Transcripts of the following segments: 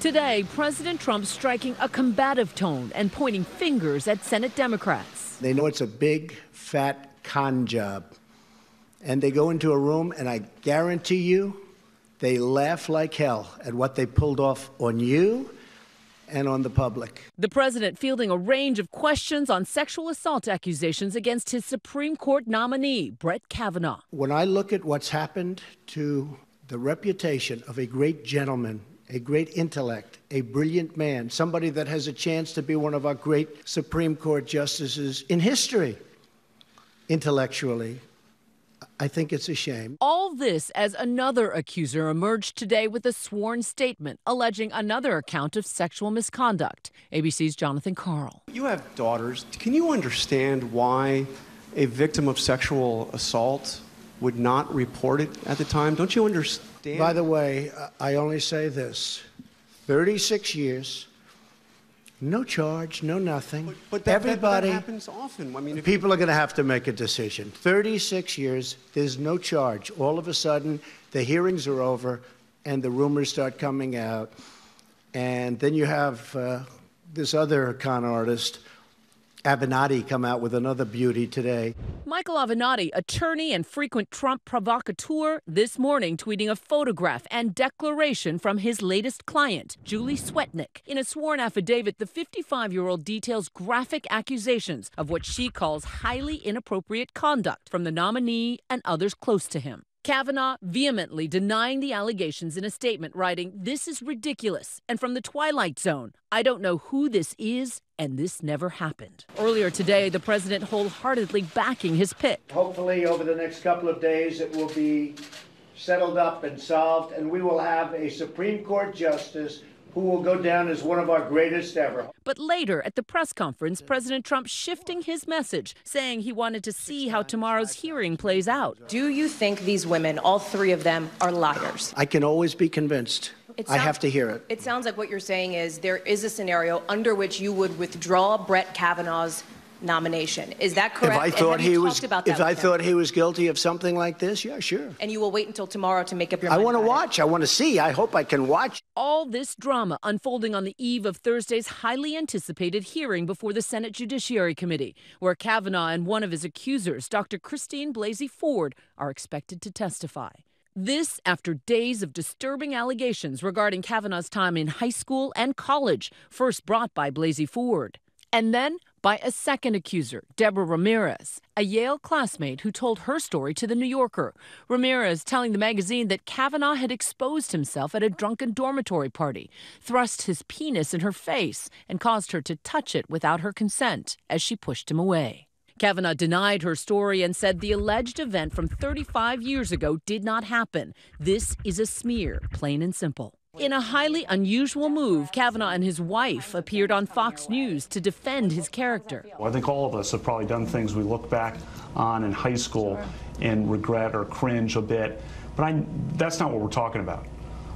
Today, President Trump striking a combative tone and pointing fingers at Senate Democrats. They know it's a big, fat con job. And they go into a room, and I guarantee you, they laugh like hell at what they pulled off on you and on the public. The president fielding a range of questions on sexual assault accusations against his Supreme Court nominee, Brett Kavanaugh. When I look at what's happened to the reputation of a great gentleman a great intellect, a brilliant man, somebody that has a chance to be one of our great Supreme Court justices in history, intellectually. I think it's a shame. All this as another accuser emerged today with a sworn statement alleging another account of sexual misconduct. ABC's Jonathan Karl. You have daughters. Can you understand why a victim of sexual assault would not report it at the time? Don't you understand? By the way, I only say this 36 years, no charge, no nothing. But, but that, Everybody, that, that happens often. I mean, people are going to have to make a decision. 36 years, there's no charge. All of a sudden, the hearings are over and the rumors start coming out. And then you have uh, this other con artist Avenatti come out with another beauty today. Michael Avenatti, attorney and frequent Trump provocateur, this morning tweeting a photograph and declaration from his latest client, Julie Swetnick. In a sworn affidavit, the 55 year old details graphic accusations of what she calls highly inappropriate conduct from the nominee and others close to him. Kavanaugh vehemently denying the allegations in a statement, writing, This is ridiculous. And from the Twilight Zone, I don't know who this is, and this never happened. Earlier today, the president wholeheartedly backing his pick. Hopefully, over the next couple of days, it will be settled up and solved, and we will have a Supreme Court justice who will go down as one of our greatest ever. But later at the press conference, President Trump shifting his message, saying he wanted to see how tomorrow's hearing plays out. Do you think these women, all three of them, are liars? I can always be convinced. Sounds, I have to hear it. It sounds like what you're saying is there is a scenario under which you would withdraw Brett Kavanaugh's nomination. Is that correct? If I thought he was, if I thought he was guilty of something like this, yeah, sure. And you will wait until tomorrow to make up your mind. I want to watch. It. I want to see. I hope I can watch. All this drama unfolding on the eve of Thursday's highly anticipated hearing before the Senate Judiciary Committee, where Kavanaugh and one of his accusers, Dr. Christine Blasey Ford, are expected to testify. This after days of disturbing allegations regarding Kavanaugh's time in high school and college, first brought by Blasey Ford. And then by a second accuser, Deborah Ramirez, a Yale classmate who told her story to The New Yorker. Ramirez telling the magazine that Kavanaugh had exposed himself at a drunken dormitory party, thrust his penis in her face, and caused her to touch it without her consent as she pushed him away. Kavanaugh denied her story and said the alleged event from 35 years ago did not happen. This is a smear, plain and simple. In a highly unusual move, Kavanaugh and his wife appeared on Fox News to defend his character. Well, I think all of us have probably done things we look back on in high school and regret or cringe a bit, but I, that's not what we're talking about.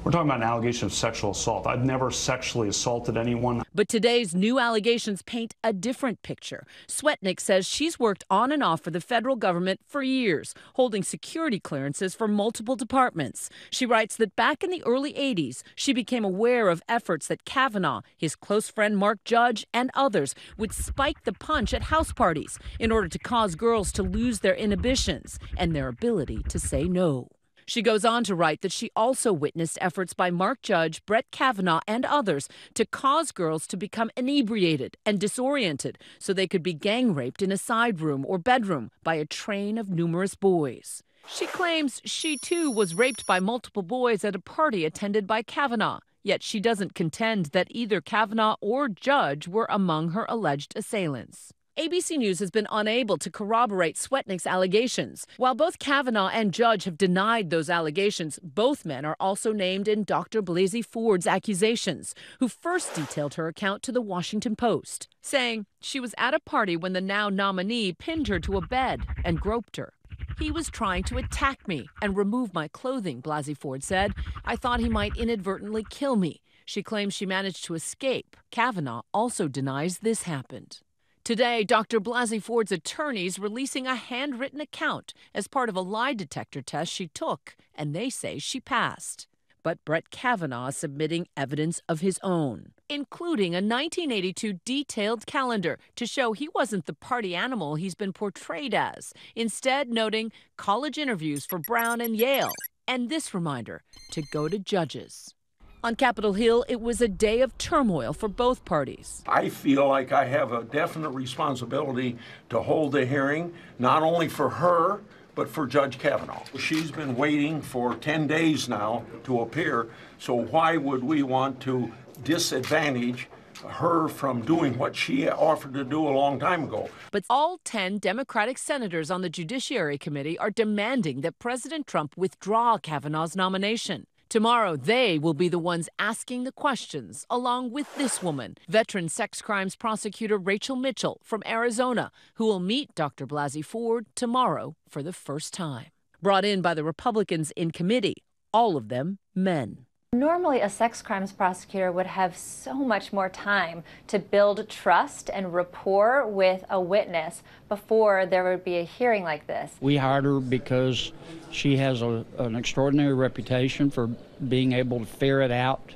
We're talking about an allegation of sexual assault. I've never sexually assaulted anyone. But today's new allegations paint a different picture. Swetnick says she's worked on and off for the federal government for years, holding security clearances for multiple departments. She writes that back in the early 80s, she became aware of efforts that Kavanaugh, his close friend Mark Judge, and others would spike the punch at house parties in order to cause girls to lose their inhibitions and their ability to say no. She goes on to write that she also witnessed efforts by Mark Judge, Brett Kavanaugh, and others to cause girls to become inebriated and disoriented so they could be gang raped in a side room or bedroom by a train of numerous boys. She claims she too was raped by multiple boys at a party attended by Kavanaugh. Yet she doesn't contend that either Kavanaugh or Judge were among her alleged assailants. ABC News has been unable to corroborate Swetnick's allegations. While both Kavanaugh and Judge have denied those allegations, both men are also named in Dr. Blasey Ford's accusations, who first detailed her account to the Washington Post, saying she was at a party when the now nominee pinned her to a bed and groped her. He was trying to attack me and remove my clothing, Blasey Ford said. I thought he might inadvertently kill me. She claims she managed to escape. Kavanaugh also denies this happened. Today, Dr. Blasey Ford's attorneys releasing a handwritten account as part of a lie detector test she took, and they say she passed. but Brett Kavanaugh submitting evidence of his own, including a 1982 detailed calendar to show he wasn't the party animal he's been portrayed as, instead, noting college interviews for Brown and Yale, and this reminder to go to judges. On Capitol Hill, it was a day of turmoil for both parties. I feel like I have a definite responsibility to hold the hearing, not only for her, but for Judge Kavanaugh. She's been waiting for 10 days now to appear, so why would we want to disadvantage her from doing what she offered to do a long time ago. But all 10 Democratic senators on the Judiciary Committee are demanding that President Trump withdraw Kavanaugh's nomination. Tomorrow, they will be the ones asking the questions, along with this woman, veteran sex crimes prosecutor Rachel Mitchell from Arizona, who will meet Dr. Blasey Ford tomorrow for the first time. Brought in by the Republicans in committee, all of them men. Normally, a sex crimes prosecutor would have so much more time to build trust and rapport with a witness before there would be a hearing like this. We hired her because she has a, an extraordinary reputation for being able to ferret out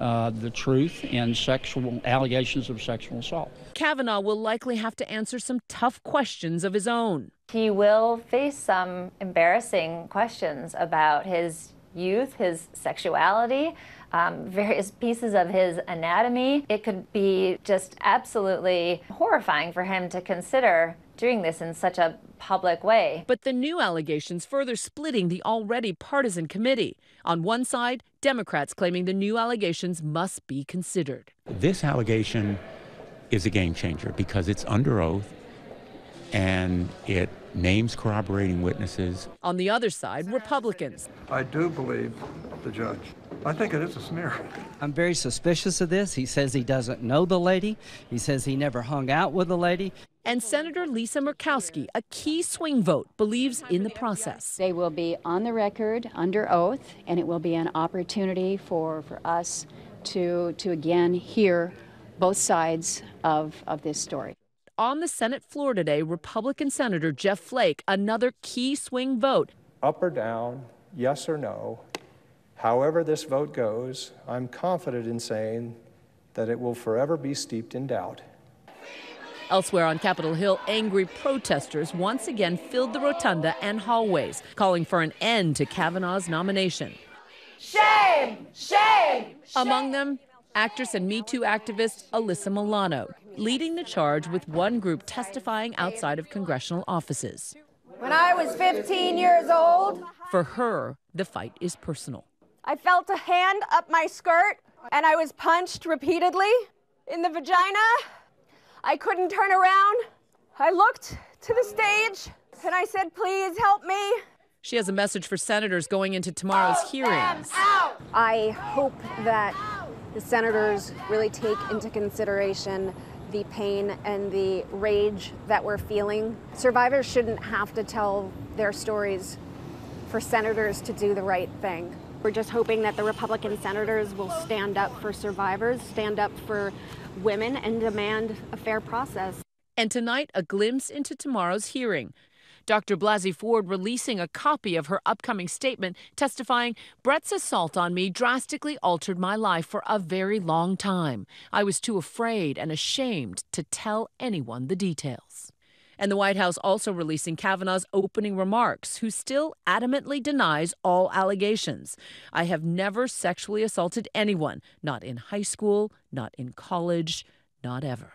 uh, the truth in sexual allegations of sexual assault. Kavanaugh will likely have to answer some tough questions of his own. He will face some embarrassing questions about his youth, his sexuality, um, various pieces of his anatomy. It could be just absolutely horrifying for him to consider doing this in such a public way. But the new allegations further splitting the already partisan committee. On one side, Democrats claiming the new allegations must be considered. This allegation is a game changer because it's under oath and it names corroborating witnesses. On the other side, Republicans. I do believe the judge. I think it is a smear. I'm very suspicious of this. He says he doesn't know the lady. He says he never hung out with the lady. And Senator Lisa Murkowski, a key swing vote, believes in the process. They will be on the record under oath, and it will be an opportunity for, for us to, to again hear both sides of, of this story on the Senate floor today, Republican Senator Jeff Flake, another key swing vote. Up or down, yes or no, however this vote goes, I'm confident in saying that it will forever be steeped in doubt. Elsewhere on Capitol Hill, angry protesters once again filled the rotunda and hallways, calling for an end to Kavanaugh's nomination. Shame! Shame! Among them, actress and Me Too activist Alyssa Milano, leading the charge with one group testifying outside of congressional offices. When I was 15 years old, for her, the fight is personal. I felt a hand up my skirt and I was punched repeatedly in the vagina. I couldn't turn around. I looked to the stage and I said, Please help me. She has a message for senators going into tomorrow's hearings. I hope that the senators really take into consideration the pain and the rage that we're feeling. Survivors shouldn't have to tell their stories for senators to do the right thing. We're just hoping that the Republican senators will stand up for survivors, stand up for women, and demand a fair process. And tonight, a glimpse into tomorrow's hearing. Dr. Blasey Ford releasing a copy of her upcoming statement testifying Brett's assault on me drastically altered my life for a very long time. I was too afraid and ashamed to tell anyone the details. And the White House also releasing Kavanaugh's opening remarks, who still adamantly denies all allegations. I have never sexually assaulted anyone, not in high school, not in college, not ever.